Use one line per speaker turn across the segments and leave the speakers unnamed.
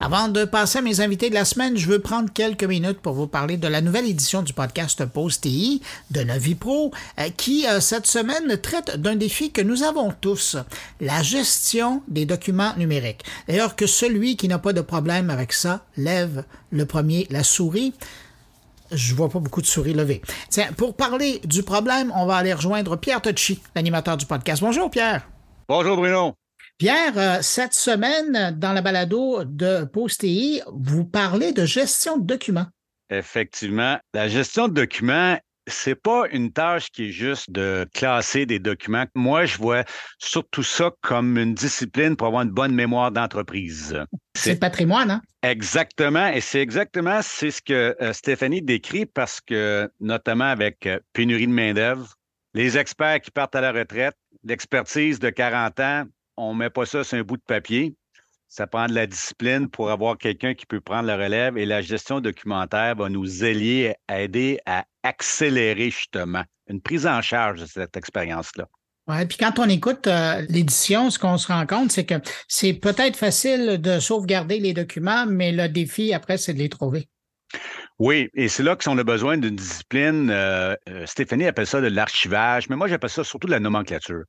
Avant de passer à mes invités de la semaine, je veux prendre quelques minutes pour vous parler de la nouvelle édition du podcast Pause TI de Navipro, euh, qui euh, cette semaine traite d'un défi que nous avons tous, la gestion des documents numériques. D'ailleurs, que celui qui n'a pas de problème avec ça lève le premier la souris. Je vois pas beaucoup de souris levées. Tiens, pour parler du problème, on va aller rejoindre Pierre Tocci, l'animateur du podcast. Bonjour Pierre.
Bonjour Bruno.
Pierre, euh, cette semaine, dans la balado de PostTI, vous parlez de gestion de documents.
Effectivement. La gestion de documents, c'est pas une tâche qui est juste de classer des documents. Moi, je vois surtout ça comme une discipline pour avoir une bonne mémoire d'entreprise.
C'est le patrimoine, hein?
Exactement. Et c'est exactement c'est ce que euh, Stéphanie décrit parce que, notamment avec euh, pénurie de main-d'œuvre, les experts qui partent à la retraite, l'expertise de 40 ans, on ne met pas ça sur un bout de papier. Ça prend de la discipline pour avoir quelqu'un qui peut prendre la relève et la gestion documentaire va nous aider, aider à accélérer justement une prise en charge de cette expérience-là.
Oui, puis quand on écoute euh, l'édition, ce qu'on se rend compte, c'est que c'est peut-être facile de sauvegarder les documents, mais le défi après, c'est de les trouver.
Oui, et c'est là qu'on a besoin d'une discipline. Euh, euh, Stéphanie appelle ça de l'archivage, mais moi j'appelle ça surtout de la nomenclature.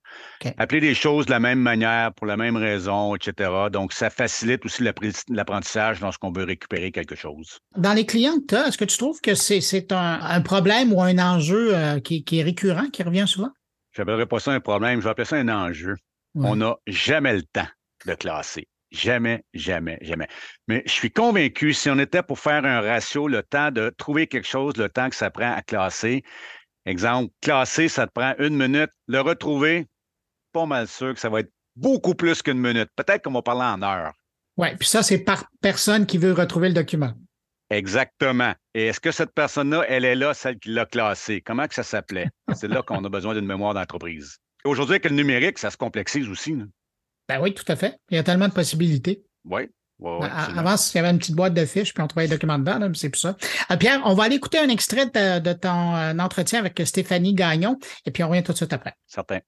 Appeler les choses de la même manière, pour la même raison, etc. Donc, ça facilite aussi l'apprentissage lorsqu'on veut récupérer quelque chose.
Dans les clients que tu as, est-ce que tu trouves que c'est un, problème ou un enjeu euh, qui, est récurrent, qui revient souvent?
Je n'appellerais pas ça un problème, je vais appeler ça un enjeu. On n'a jamais le temps de classer. Jamais, jamais, jamais. Mais je suis convaincu, si on était pour faire un ratio, le temps de trouver quelque chose, le temps que ça prend à classer, exemple, classer, ça te prend une minute, le retrouver, pas mal sûr que ça va être beaucoup plus qu'une minute. Peut-être qu'on va parler en heure.
Oui, puis ça, c'est par personne qui veut retrouver le document.
Exactement. Et est-ce que cette personne-là, elle est là, celle qui l'a classé? Comment que ça s'appelait? C'est là qu'on a besoin d'une mémoire d'entreprise. Aujourd'hui, avec le numérique, ça se complexise aussi.
Ben oui, tout à fait. Il y a tellement de possibilités.
Oui.
Ben, avant, il y avait une petite boîte de fiches, puis on trouvait les documents dedans, mais c'est plus ça. Euh, Pierre, on va aller écouter un extrait de, ton euh, entretien avec Stéphanie Gagnon, et puis on revient tout de suite après.
Certain.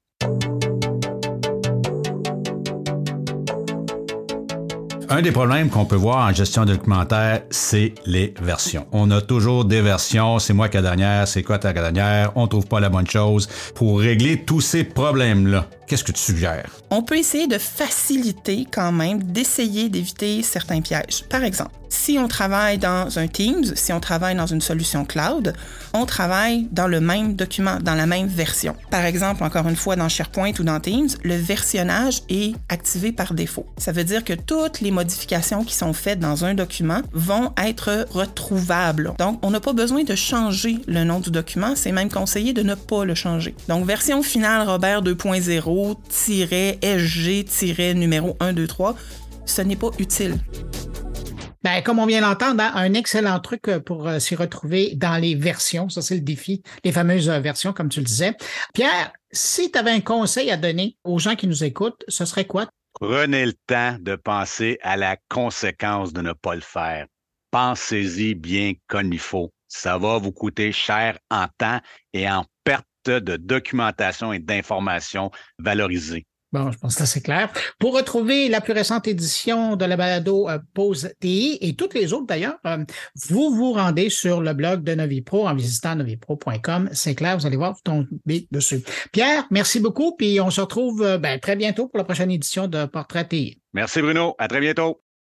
Un des problèmes qu'on peut voir en gestion documentaire, c'est les versions. On a toujours des versions, c'est moi qui la dernière, c'est quoi ta dernière, on trouve pas la bonne chose. Pour régler tous ces problèmes-là, qu'est-ce que tu suggères?
On peut essayer de faciliter quand même, d'essayer d'éviter certains pièges. Par exemple, si on travaille dans un Teams, si on travaille dans une solution cloud, on travaille dans le même document, dans la même version. Par exemple, encore une fois, dans SharePoint ou dans Teams, le versionnage est activé par défaut. Ça veut dire que toutes les modifications qui sont faites dans un document vont être retrouvables. Donc, on n'a pas besoin de changer le nom du document, c'est même conseillé de ne pas le changer. Donc, version finale Robert 2.0-SG-numéro 1, 2, 3, ce n'est pas utile.
Ben, comme on vient d'entendre, hein, un excellent truc euh, pour euh, s'y retrouver dans les versions. Ça, c'est le défi, les fameuses euh, versions, comme tu le disais. Pierre, si tu avais un conseil à donner aux gens qui nous écoutent, ce serait quoi?
Prenez le temps de penser à la conséquence de ne pas le faire. Pensez-y bien comme il faut. Ça va vous coûter cher en temps et en perte de documentation et d'informations valorisées.
Bon, je pense que c'est clair. Pour retrouver la plus récente édition de la balado euh, Pause TI et toutes les autres d'ailleurs, euh, vous vous rendez sur le blog de Novipro en visitant novipro.com. C'est clair, vous allez voir, vous tombez dessus. Pierre, merci beaucoup, puis on se retrouve euh, ben, très bientôt pour la prochaine édition de Portrait TI.
Merci Bruno, à très bientôt.